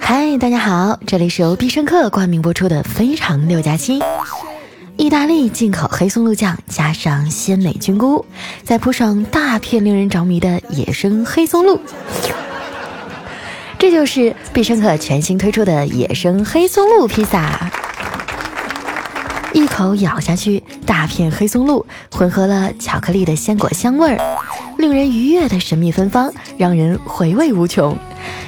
嗨，大家好，这里是由必胜客冠名播出的《非常六加七》。意大利进口黑松露酱，加上鲜美菌菇，再铺上大片令人着迷的野生黑松露，这就是必胜客全新推出的野生黑松露披萨。一口咬下去，大片黑松露混合了巧克力的鲜果香味儿，令人愉悦的神秘芬芳，让人回味无穷。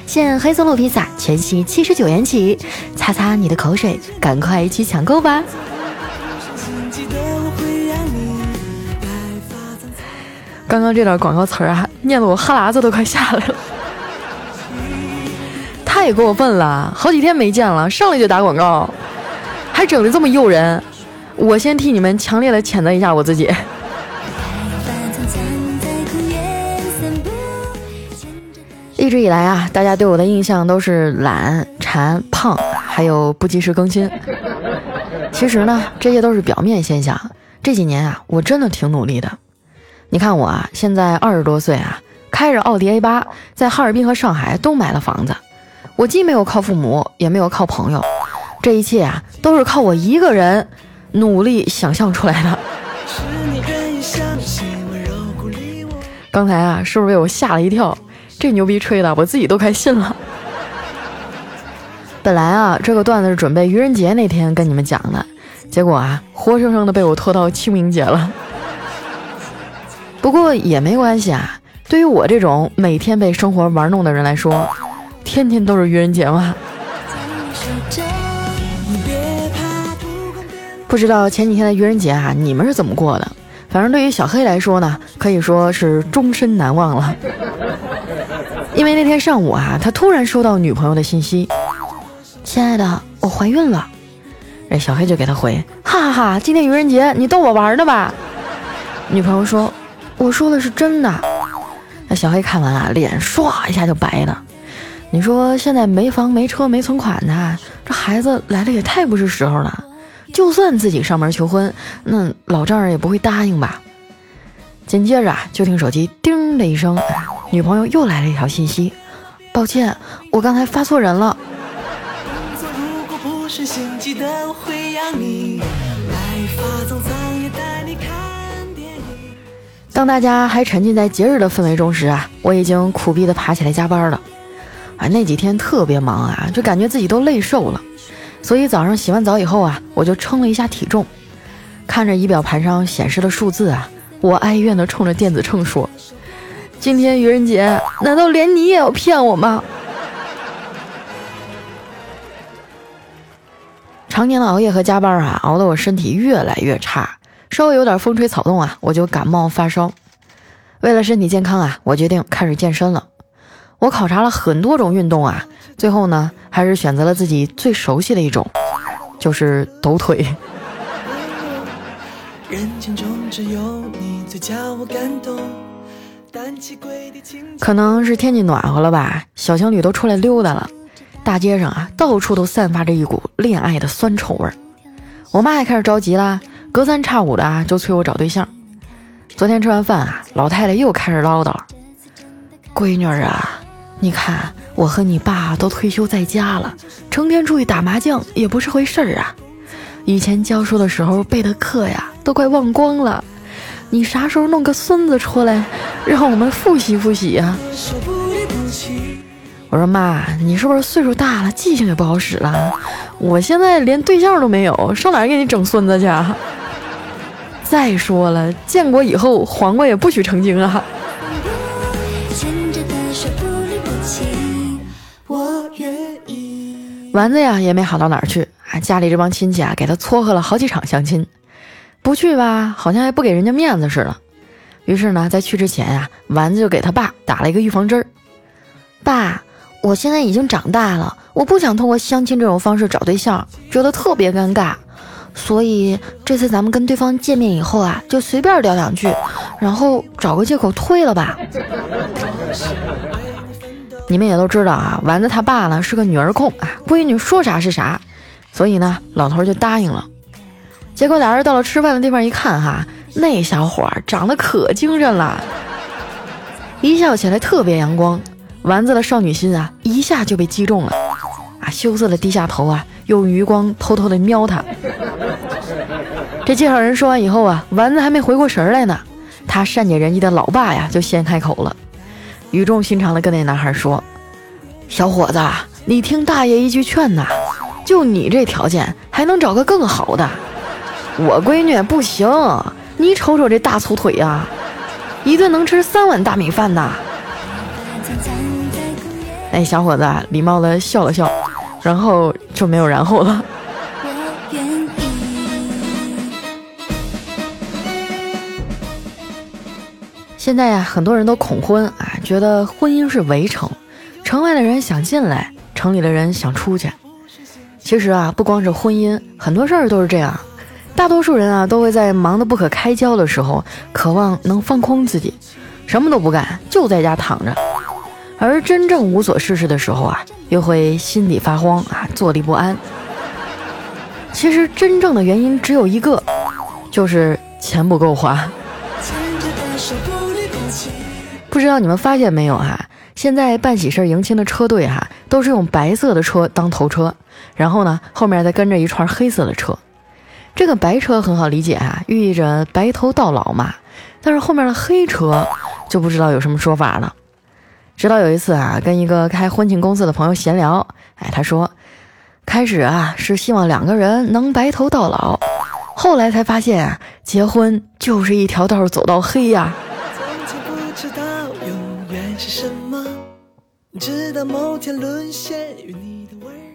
现黑松露披萨全系七十九元起，擦擦你的口水，赶快去抢购吧！刚刚这段广告词儿啊，念得我哈喇子都快下来了，太过分了！好几天没见了，上来就打广告，还整的这么诱人，我先替你们强烈的谴责一下我自己。一直以来啊，大家对我的印象都是懒、馋、胖，还有不及时更新。其实呢，这些都是表面现象。这几年啊，我真的挺努力的。你看我啊，现在二十多岁啊，开着奥迪 A 八，在哈尔滨和上海都买了房子。我既没有靠父母，也没有靠朋友，这一切啊，都是靠我一个人努力想象出来的。刚才啊，是不是被我吓了一跳？这牛逼吹的，我自己都快信了。本来啊，这个段子是准备愚人节那天跟你们讲的，结果啊，活生生的被我拖到清明节了。不过也没关系啊，对于我这种每天被生活玩弄的人来说，天天都是愚人节嘛。不知道前几天的愚人节啊，你们是怎么过的？反正对于小黑来说呢，可以说是终身难忘了。因为那天上午啊，他突然收到女朋友的信息：“亲爱的，我怀孕了。”哎，小黑就给他回：“哈哈哈，今天愚人节，你逗我玩的吧？” 女朋友说。我说的是真的，那小黑看完啊，脸唰一下就白了。你说现在没房没车没存款的，这孩子来的也太不是时候了。就算自己上门求婚，那老丈人也不会答应吧？紧接着啊，就听手机叮的一声，女朋友又来了一条信息：抱歉，我刚才发错人了。当大家还沉浸在节日的氛围中时啊，我已经苦逼的爬起来加班了。啊，那几天特别忙啊，就感觉自己都累瘦了。所以早上洗完澡以后啊，我就称了一下体重。看着仪表盘上显示的数字啊，我哀怨的冲着电子秤说：“今天愚人节，难道连你也要骗我吗？”常年的熬夜和加班啊，熬得我身体越来越差。稍微有点风吹草动啊，我就感冒发烧。为了身体健康啊，我决定开始健身了。我考察了很多种运动啊，最后呢，还是选择了自己最熟悉的一种，就是抖腿。人群中只有你最叫我感动可能是天气暖和了吧，小情侣都出来溜达了。大街上啊，到处都散发着一股恋爱的酸臭味儿。我妈也开始着急啦。隔三差五的啊，就催我找对象。昨天吃完饭啊，老太太又开始唠叨：“闺女啊，你看我和你爸都退休在家了，成天出去打麻将也不是回事儿啊。以前教书的时候背的课呀，都快忘光了。你啥时候弄个孙子出来，让我们复习复习呀？”我说：“妈，你是不是岁数大了，记性也不好使了？我现在连对象都没有，上哪给你整孙子去？”啊再说了，建国以后黄瓜也不许成精啊！丸子呀也没好到哪儿去啊，家里这帮亲戚啊给他撮合了好几场相亲，不去吧，好像还不给人家面子似的。于是呢，在去之前呀，丸子就给他爸打了一个预防针儿：“爸，我现在已经长大了，我不想通过相亲这种方式找对象，觉得特别尴尬。”所以这次咱们跟对方见面以后啊，就随便聊两句，然后找个借口退了吧。你们也都知道啊，丸子他爸呢是个女儿控啊，闺女说啥是啥，所以呢老头就答应了。结果俩人到了吃饭的地方一看哈，那小伙长得可精神了，一笑起来特别阳光。丸子的少女心啊，一下就被击中了，啊，羞涩的低下头啊，用余光偷偷的瞄他。这介绍人说完以后啊，丸子还没回过神来呢，他善解人意的老爸呀就先开口了，语重心长的跟那男孩说：“小伙子，你听大爷一句劝呐，就你这条件，还能找个更好的？我闺女不行，你瞅瞅这大粗腿呀，一顿能吃三碗大米饭呐。”哎，小伙子礼貌的笑了笑，然后就没有然后了。现在呀，很多人都恐婚啊，觉得婚姻是围城，城外的人想进来，城里的人想出去。其实啊，不光是婚姻，很多事儿都是这样。大多数人啊，都会在忙得不可开交的时候，渴望能放空自己，什么都不干，就在家躺着；而真正无所事事的时候啊，又会心里发慌啊，坐立不安。其实真正的原因只有一个，就是钱不够花。不知道你们发现没有哈？现在办喜事迎亲的车队哈，都是用白色的车当头车，然后呢，后面再跟着一串黑色的车。这个白车很好理解啊，寓意着白头到老嘛。但是后面的黑车就不知道有什么说法了。直到有一次啊，跟一个开婚庆公司的朋友闲聊，哎，他说，开始啊是希望两个人能白头到老，后来才发现啊，结婚就是一条道走到黑呀。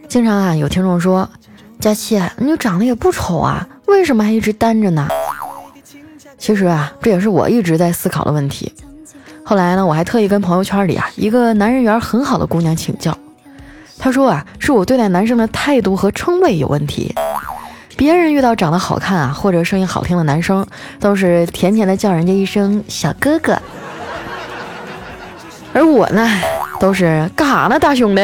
经常啊，有听众说：“佳期，你长得也不丑啊，为什么还一直单着呢？”其实啊，这也是我一直在思考的问题。后来呢，我还特意跟朋友圈里啊一个男人缘很好的姑娘请教，她说啊，是我对待男生的态度和称谓有问题。别人遇到长得好看啊或者声音好听的男生，都是甜甜的叫人家一声小哥哥。而我呢，都是干啥呢，大兄弟？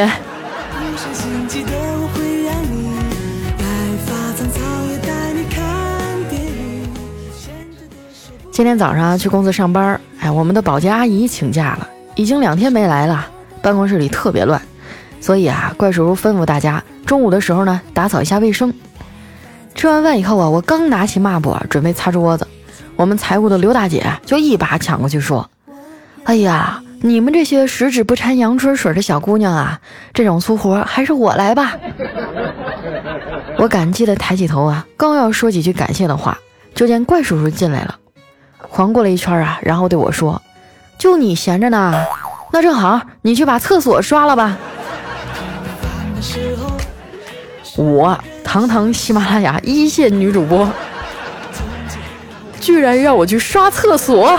今天早上去公司上班，哎，我们的保洁阿姨请假了，已经两天没来了，办公室里特别乱，所以啊，怪叔叔吩咐大家中午的时候呢，打扫一下卫生。吃完饭以后啊，我刚拿起抹布准备擦桌子，我们财务的刘大姐就一把抢过去说：“哎呀！”你们这些十指不沾阳春水的小姑娘啊，这种粗活还是我来吧。我感激的抬起头啊，刚要说几句感谢的话，就见怪叔叔进来了，环过了一圈啊，然后对我说：“就你闲着呢，那正好，你去把厕所刷了吧。”我堂堂喜马拉雅一线女主播，居然让我去刷厕所。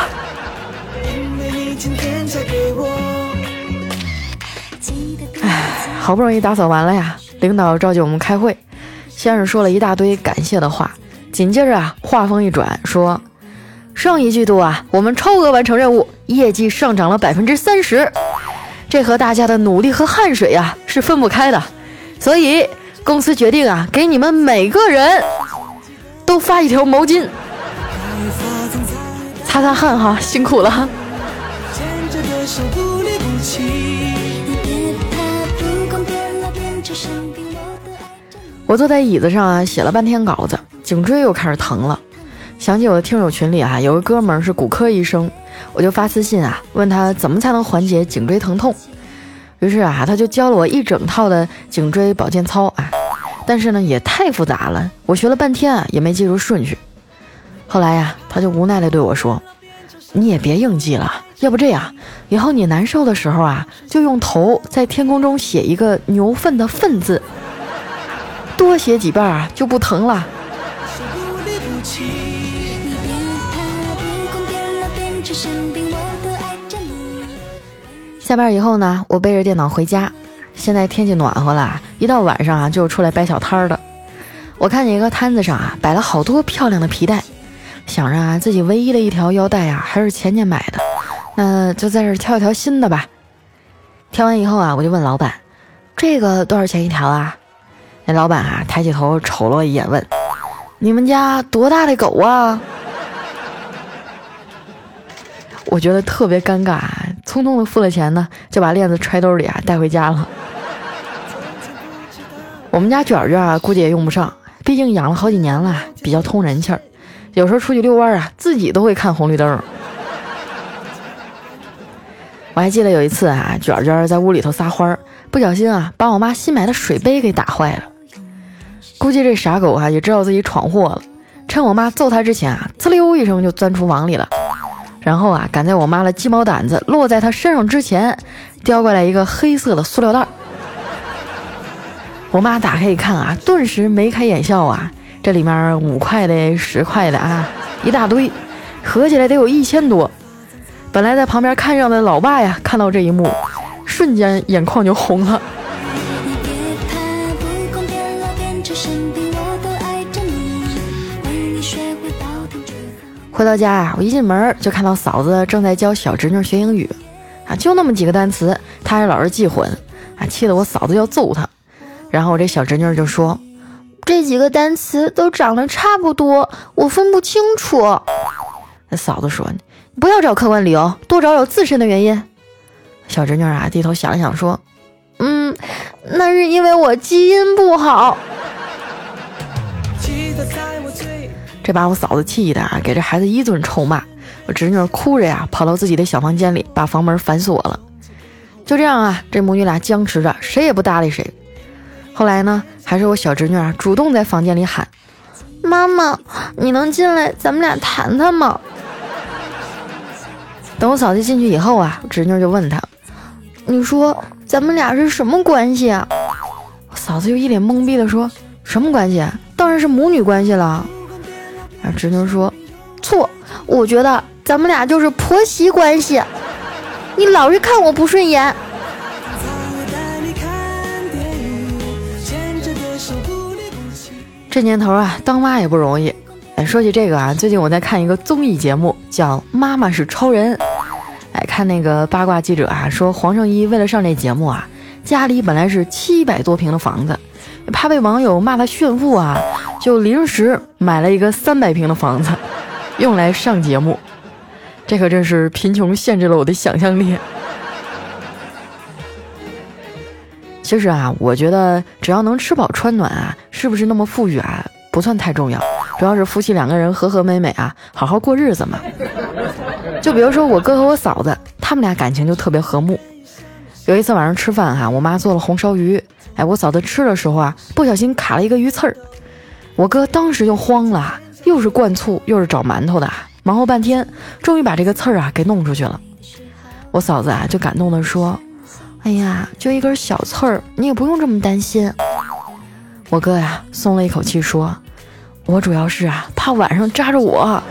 好不容易打扫完了呀，领导召集我们开会，先是说了一大堆感谢的话，紧接着啊，话锋一转说，上一季度啊，我们超额完成任务，业绩上涨了百分之三十，这和大家的努力和汗水呀是分不开的，所以公司决定啊，给你们每个人都发一条毛巾，擦擦汗哈，辛苦了。我坐在椅子上啊，写了半天稿子，颈椎又开始疼了。想起我的听友群里啊，有个哥们儿是骨科医生，我就发私信啊，问他怎么才能缓解颈椎疼痛。于是啊，他就教了我一整套的颈椎保健操啊，但是呢，也太复杂了，我学了半天啊，也没记住顺序。后来呀，他就无奈的对我说：“你也别硬记了，要不这样，以后你难受的时候啊，就用头在天空中写一个牛粪的粪字。”多写几遍啊，就不疼了。下班以后呢，我背着电脑回家。现在天气暖和了，一到晚上啊，就出来摆小摊儿的。我看见一个摊子上啊，摆了好多漂亮的皮带，想着啊，自己唯一的一条腰带啊，还是前年买的，那就在这挑一条新的吧。挑完以后啊，我就问老板：“这个多少钱一条啊？”那老板啊，抬起头瞅了我一眼，问：“你们家多大的狗啊？” 我觉得特别尴尬，匆匆的付了钱呢，就把链子揣兜里啊带回家了。我们家卷卷啊，估计也用不上，毕竟养了好几年了，比较通人气儿。有时候出去遛弯啊，自己都会看红绿灯。我还记得有一次啊，卷卷在屋里头撒欢儿，不小心啊，把我妈新买的水杯给打坏了。估计这傻狗啊，也知道自己闯祸了，趁我妈揍他之前啊，呲溜一声就钻出网里了。然后啊，赶在我妈的鸡毛掸子落在她身上之前，叼过来一个黑色的塑料袋。我妈打开一看啊，顿时眉开眼笑啊，这里面五块的、十块的啊，一大堆，合起来得有一千多。本来在旁边看热闹的老爸呀，看到这一幕，瞬间眼眶就红了。回到家啊，我一进门就看到嫂子正在教小侄女学英语，啊，就那么几个单词，她还老是记混，啊，气得我嫂子要揍她。然后我这小侄女就说：“这几个单词都长得差不多，我分不清楚。”那嫂子说：“不要找客观理由，多找找自身的原因。”小侄女啊，低头想了想说：“嗯，那是因为我基因不好。”这把我嫂子气的啊，给这孩子一顿臭骂。我侄女哭着呀，跑到自己的小房间里，把房门反锁了。就这样啊，这母女俩僵持着，谁也不搭理谁。后来呢，还是我小侄女啊，主动在房间里喊：“妈妈，你能进来，咱们俩谈谈吗？”等我嫂子进去以后啊，侄女就问她：“你说咱们俩是什么关系啊？”我嫂子就一脸懵逼的说：“什么关系？当然是母女关系了。”然后侄女说：“错，我觉得咱们俩就是婆媳关系。你老是看我不顺眼。”这年头啊，当妈也不容易。哎，说起这个啊，最近我在看一个综艺节目，叫《妈妈是超人》。哎，看那个八卦记者啊，说黄圣依为了上这节目啊，家里本来是七百多平的房子，怕被网友骂他炫富啊，就临时买了一个三百平的房子，用来上节目。这可真是贫穷限制了我的想象力。其实啊，我觉得只要能吃饱穿暖啊，是不是那么富裕啊，不算太重要。主要是夫妻两个人和和美美啊，好好过日子嘛。就比如说我哥和我嫂子，他们俩感情就特别和睦。有一次晚上吃饭哈，我妈做了红烧鱼，哎，我嫂子吃的时候啊，不小心卡了一个鱼刺儿，我哥当时就慌了，又是灌醋又是找馒头的，忙活半天，终于把这个刺儿啊给弄出去了。我嫂子啊就感动的说。哎呀，就一根小刺儿，你也不用这么担心。我哥呀，松了一口气说：“我主要是啊，怕晚上扎着我。”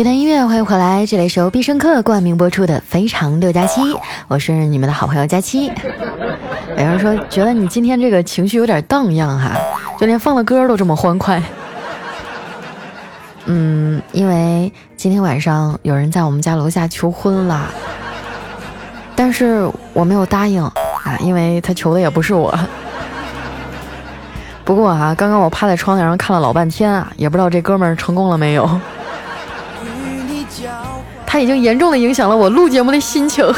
一段音乐，欢迎回来，这里是由必胜客冠名播出的《非常六加七》，我是你们的好朋友佳期。有人说觉得你今天这个情绪有点荡漾哈，就连放的歌都这么欢快。嗯，因为今天晚上有人在我们家楼下求婚了，但是我没有答应啊，因为他求的也不是我。不过啊，刚刚我趴在窗台上看了老半天啊，也不知道这哥们儿成功了没有。他已经严重的影响了我录节目的心情。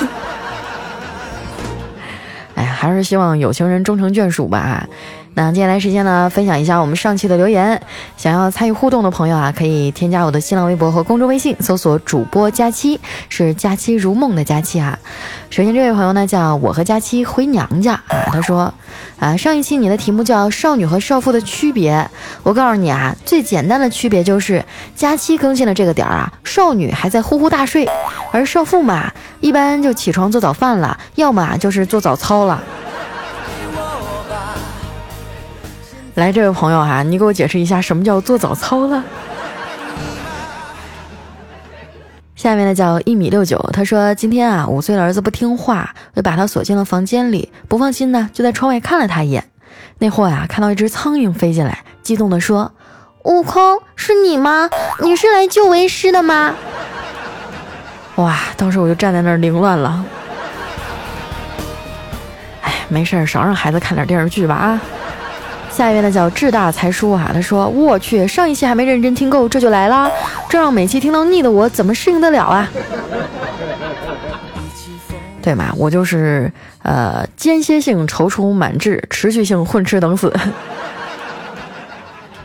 哎呀，还是希望有情人终成眷属吧。那接下来时间呢，分享一下我们上期的留言。想要参与互动的朋友啊，可以添加我的新浪微博和公众微信，搜索主播佳期，是佳期如梦的佳期啊。首先这位朋友呢，叫我和佳期回娘家啊，他说啊，上一期你的题目叫少女和少妇的区别，我告诉你啊，最简单的区别就是佳期更新的这个点儿啊，少女还在呼呼大睡，而少妇嘛，一般就起床做早饭了，要么就是做早操了。来，这位朋友哈，你给我解释一下什么叫做早操了？下面呢叫一米六九，他说今天啊，五岁的儿子不听话，就把他锁进了房间里，不放心呢，就在窗外看了他一眼。那货呀，看到一只苍蝇飞进来，激动的说：“悟空，是你吗？你是来救为师的吗？”哇，当时我就站在那儿凌乱了。哎，没事儿，少让孩子看点电视剧吧啊。下一位呢叫志大才疏啊，他说：“我去，上一期还没认真听够，这就来啦，这让每期听到腻的我怎么适应得了啊？” 对嘛，我就是呃间歇性踌躇满志，持续性混吃等死。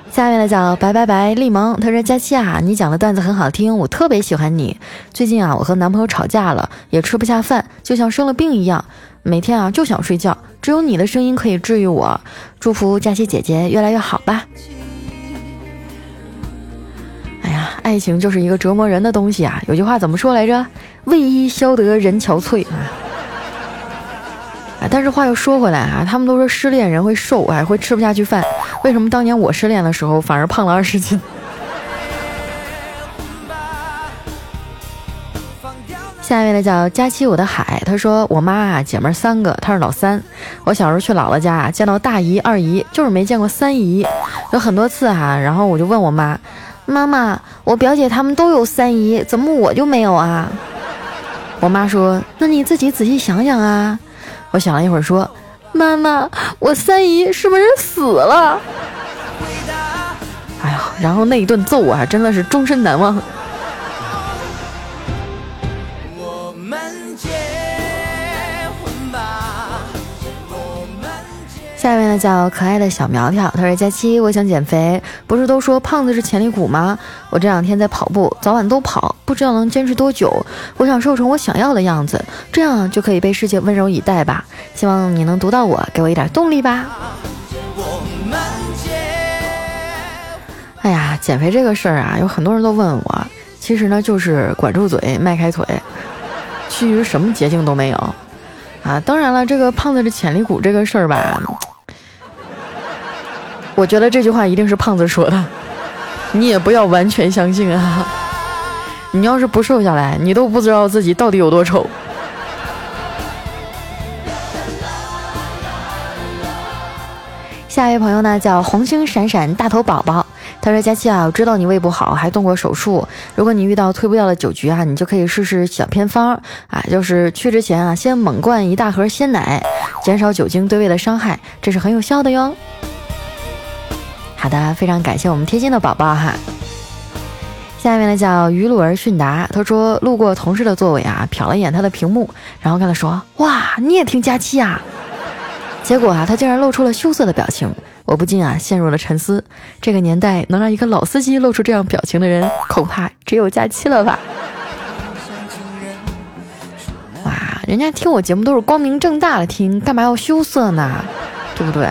下面呢叫白白白立萌，他说：“佳期啊，你讲的段子很好听，我特别喜欢你。最近啊，我和男朋友吵架了，也吃不下饭，就像生了病一样，每天啊就想睡觉，只有你的声音可以治愈我。祝福佳琪姐姐越来越好吧。”哎呀，爱情就是一个折磨人的东西啊！有句话怎么说来着？为伊消得人憔悴。啊，但是话又说回来啊，他们都说失恋人会瘦，还会吃不下去饭。为什么当年我失恋的时候反而胖了二十斤？下一位呢叫佳期我的海，他说我妈啊姐妹三个，她是老三。我小时候去姥姥家啊，见到大姨二姨，就是没见过三姨。有很多次哈，然后我就问我妈，妈妈，我表姐她们都有三姨，怎么我就没有啊？我妈说，那你自己仔细想想啊。我想了一会儿，说：“妈妈，我三姨是不是死了？”哎呀，然后那一顿揍啊，真的是终身难忘。下面呢叫可爱的小苗条，他说：“佳期，我想减肥，不是都说胖子是潜力股吗？我这两天在跑步，早晚都跑，不知道能坚持多久。我想瘦成我想要的样子，这样就可以被世界温柔以待吧。希望你能读到我，给我一点动力吧。”哎呀，减肥这个事儿啊，有很多人都问我，其实呢就是管住嘴，迈开腿，其余什么捷径都没有啊。当然了，这个胖子是潜力股这个事儿吧。我觉得这句话一定是胖子说的，你也不要完全相信啊！你要是不瘦下来，你都不知道自己到底有多丑。下一位朋友呢，叫红星闪闪大头宝宝，他说：“佳期啊，我知道你胃不好，还动过手术。如果你遇到推不掉的酒局啊，你就可以试试小偏方啊，就是去之前啊，先猛灌一大盒鲜奶，减少酒精对胃的伤害，这是很有效的哟。”好的，非常感谢我们贴心的宝宝哈。下面呢叫于鲁尔迅达，他说路过同事的座位啊，瞟了一眼他的屏幕，然后跟他说：“哇，你也听佳期啊？”结果啊，他竟然露出了羞涩的表情，我不禁啊陷入了沉思。这个年代能让一个老司机露出这样表情的人，恐怕只有佳期了吧？哇，人家听我节目都是光明正大的听，干嘛要羞涩呢？对不对？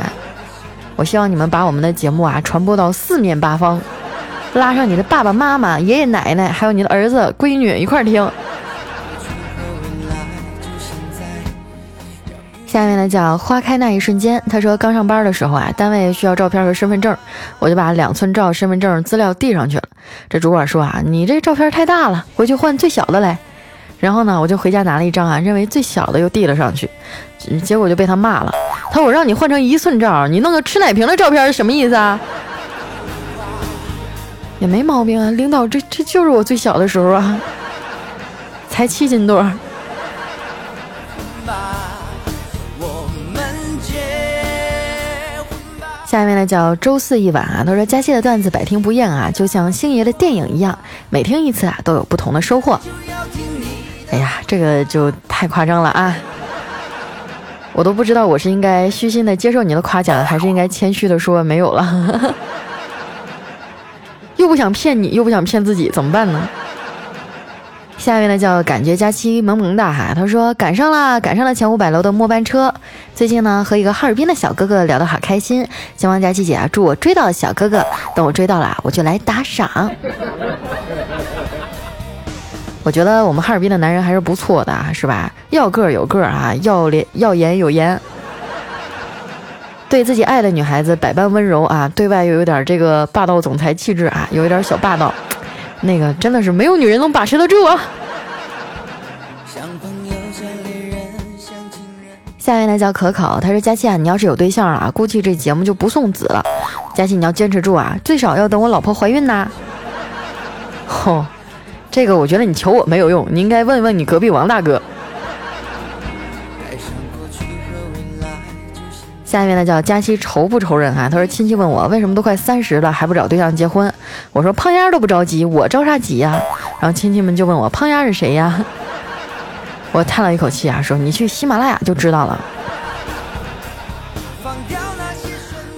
我希望你们把我们的节目啊传播到四面八方，拉上你的爸爸妈妈、爷爷奶奶，还有你的儿子、闺女一块儿听。下面呢叫花开那一瞬间，他说刚上班的时候啊，单位需要照片和身份证，我就把两寸照身份证资料递上去了。这主管说啊，你这照片太大了，回去换最小的来。然后呢，我就回家拿了一张啊，认为最小的又递了上去，结果就被他骂了。他说：“我让你换成一寸照，你弄个吃奶瓶的照片是什么意思啊？” 也没毛病啊，领导，这这就是我最小的时候啊，才七斤多。下面呢叫周四一晚啊，他说佳期的段子百听不厌啊，就像星爷的电影一样，每听一次啊都有不同的收获。哎呀，这个就太夸张了啊！我都不知道我是应该虚心的接受你的夸奖，还是应该谦虚的说没有了。又不想骗你，又不想骗自己，怎么办呢？下面呢叫感觉佳期萌萌哒哈，他说赶上了，赶上了前五百楼的末班车。最近呢和一个哈尔滨的小哥哥聊得好开心，希望佳期姐啊祝我追到小哥哥，等我追到了我就来打赏。我觉得我们哈尔滨的男人还是不错的，是吧？要个有个啊，要脸要颜有颜，对自己爱的女孩子百般温柔啊，对外又有点这个霸道总裁气质啊，有一点小霸道，那个真的是没有女人能把持得住啊。下面呢叫可口，他说佳琪啊，你要是有对象了，估计这节目就不送子了。佳琪你要坚持住啊，最少要等我老婆怀孕呐。吼。这个我觉得你求我没有用，你应该问问你隔壁王大哥。下一位呢叫佳期愁不愁人啊？他说亲戚问我为什么都快三十了还不找对象结婚？我说胖丫都不着急，我着啥急呀？然后亲戚们就问我胖丫是谁呀？我叹了一口气啊，说你去喜马拉雅就知道了。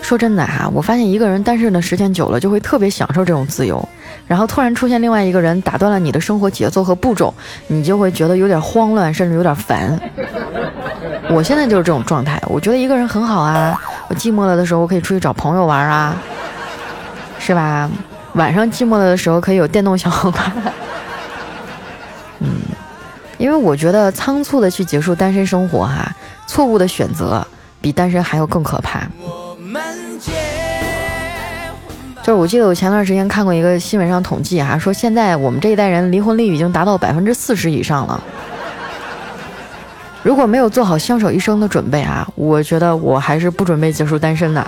说真的哈，我发现一个人单身的时间久了，就会特别享受这种自由。然后突然出现另外一个人，打断了你的生活节奏和步骤，你就会觉得有点慌乱，甚至有点烦。我现在就是这种状态，我觉得一个人很好啊。我寂寞了的时候，我可以出去找朋友玩啊，是吧？晚上寂寞了的时候，可以有电动小黄瓜。嗯，因为我觉得仓促的去结束单身生活，哈，错误的选择比单身还要更可怕。就是我记得我前段时间看过一个新闻上统计哈，说现在我们这一代人离婚率已经达到百分之四十以上了。如果没有做好相守一生的准备啊，我觉得我还是不准备结束单身的。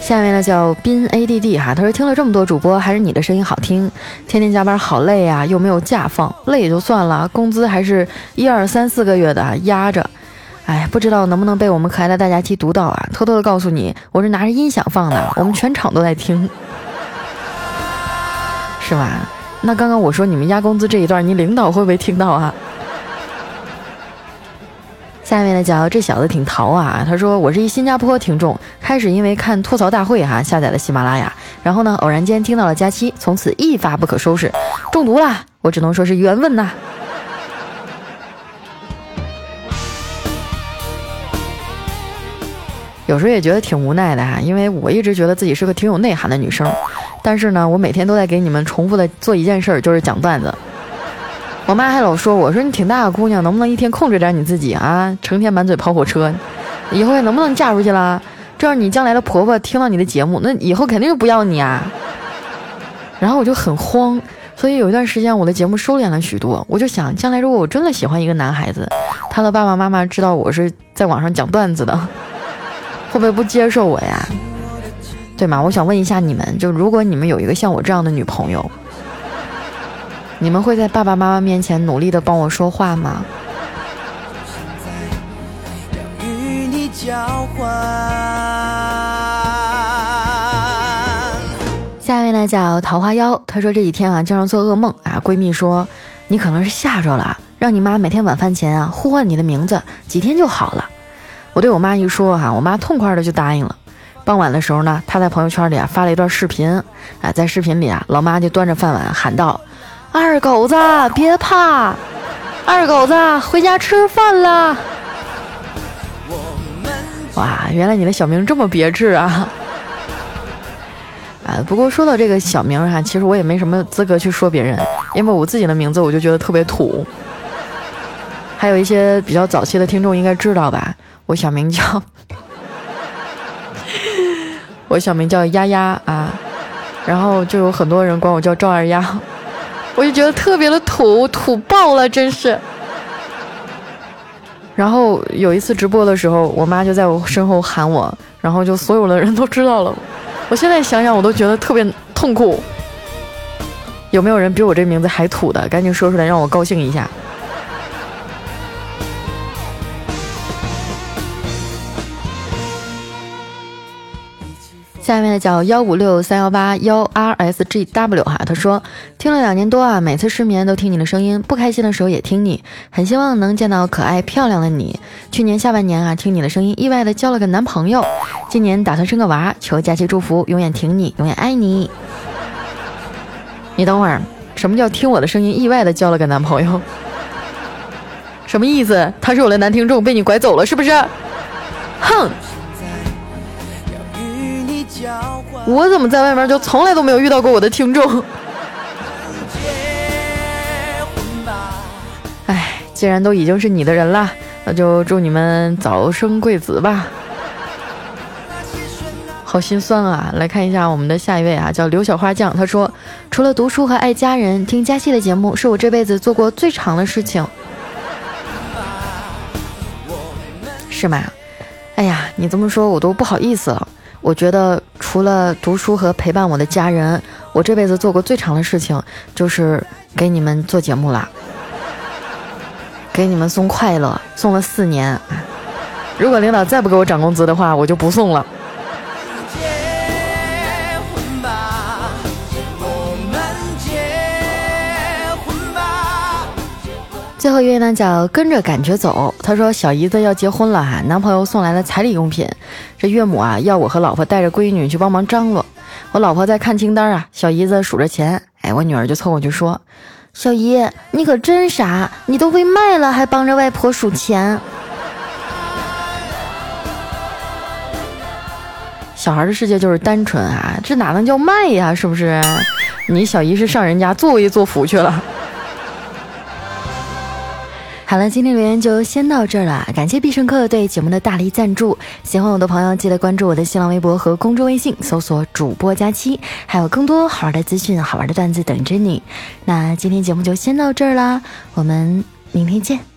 下面呢叫斌 A D D 哈，他说听了这么多主播，还是你的声音好听。天天加班好累啊，又没有假放，累也就算了，工资还是一二三四个月的压着。哎，不知道能不能被我们可爱的大家期读到啊？偷偷的告诉你，我是拿着音响放的，我们全场都在听，是吧？那刚刚我说你们压工资这一段，你领导会不会听到啊？下面的叫这小子挺淘啊，他说我是一新加坡听众，开始因为看吐槽大会哈下载了喜马拉雅，然后呢偶然间听到了佳期，从此一发不可收拾，中毒啦！我只能说是缘分呐。有时候也觉得挺无奈的哈，因为我一直觉得自己是个挺有内涵的女生，但是呢，我每天都在给你们重复的做一件事儿，就是讲段子。我妈还老说我说你挺大个姑娘，能不能一天控制点你自己啊？成天满嘴跑火车，以后还能不能嫁出去了？这样你将来的婆婆听到你的节目，那以后肯定就不要你啊。然后我就很慌，所以有一段时间我的节目收敛了许多。我就想，将来如果我真的喜欢一个男孩子，他的爸爸妈妈知道我是在网上讲段子的。会不会不接受我呀？对吗？我想问一下你们，就如果你们有一个像我这样的女朋友，你们会在爸爸妈妈面前努力的帮我说话吗？下一位呢叫桃花妖，她说这几天啊经常做噩梦啊，闺蜜说你可能是吓着了，让你妈每天晚饭前啊呼唤你的名字，几天就好了。我对我妈一说哈，我妈痛快的就答应了。傍晚的时候呢，她在朋友圈里啊发了一段视频，啊，在视频里啊，老妈就端着饭碗喊道：“二狗子别怕，二狗子回家吃饭啦！”哇，原来你的小名这么别致啊！啊，不过说到这个小名哈，其实我也没什么资格去说别人，因为我自己的名字我就觉得特别土。还有一些比较早期的听众应该知道吧。我小名叫，我小名叫丫丫啊，然后就有很多人管我叫赵二丫，我就觉得特别的土土爆了，真是。然后有一次直播的时候，我妈就在我身后喊我，然后就所有的人都知道了。我现在想想，我都觉得特别痛苦。有没有人比我这名字还土的？赶紧说出来，让我高兴一下。下面的叫幺五六三幺八幺 R S G W 哈，他说听了两年多啊，每次失眠都听你的声音，不开心的时候也听你，很希望能见到可爱漂亮的你。去年下半年啊，听你的声音，意外的交了个男朋友，今年打算生个娃，求假期祝福，永远挺你，永远爱你。你等会儿，什么叫听我的声音意外的交了个男朋友？什么意思？他是我的男听众，被你拐走了是不是？哼！我怎么在外面就从来都没有遇到过我的听众？哎，既然都已经是你的人了，那就祝你们早生贵子吧。好心酸啊！来看一下我们的下一位啊，叫刘小花酱。他说：“除了读书和爱家人，听佳期的节目是我这辈子做过最长的事情。”是吗？哎呀，你这么说，我都不好意思了。我觉得除了读书和陪伴我的家人，我这辈子做过最长的事情就是给你们做节目了，给你们送快乐，送了四年。如果领导再不给我涨工资的话，我就不送了。最后一位呢叫跟着感觉走，他说小姨子要结婚了哈，男朋友送来了彩礼用品，这岳母啊要我和老婆带着闺女去帮忙张罗，我老婆在看清单啊，小姨子数着钱，哎，我女儿就凑过去说，小姨你可真傻，你都被卖了还帮着外婆数钱。小孩的世界就是单纯啊，这哪能叫卖呀？是不是？你小姨是上人家做一做福去了。好了，今天留言就先到这儿了。感谢必胜客对节目的大力赞助。喜欢我的朋友，记得关注我的新浪微博和公众微信，搜索“主播佳期”，还有更多好玩的资讯、好玩的段子等着你。那今天节目就先到这儿啦，我们明天见。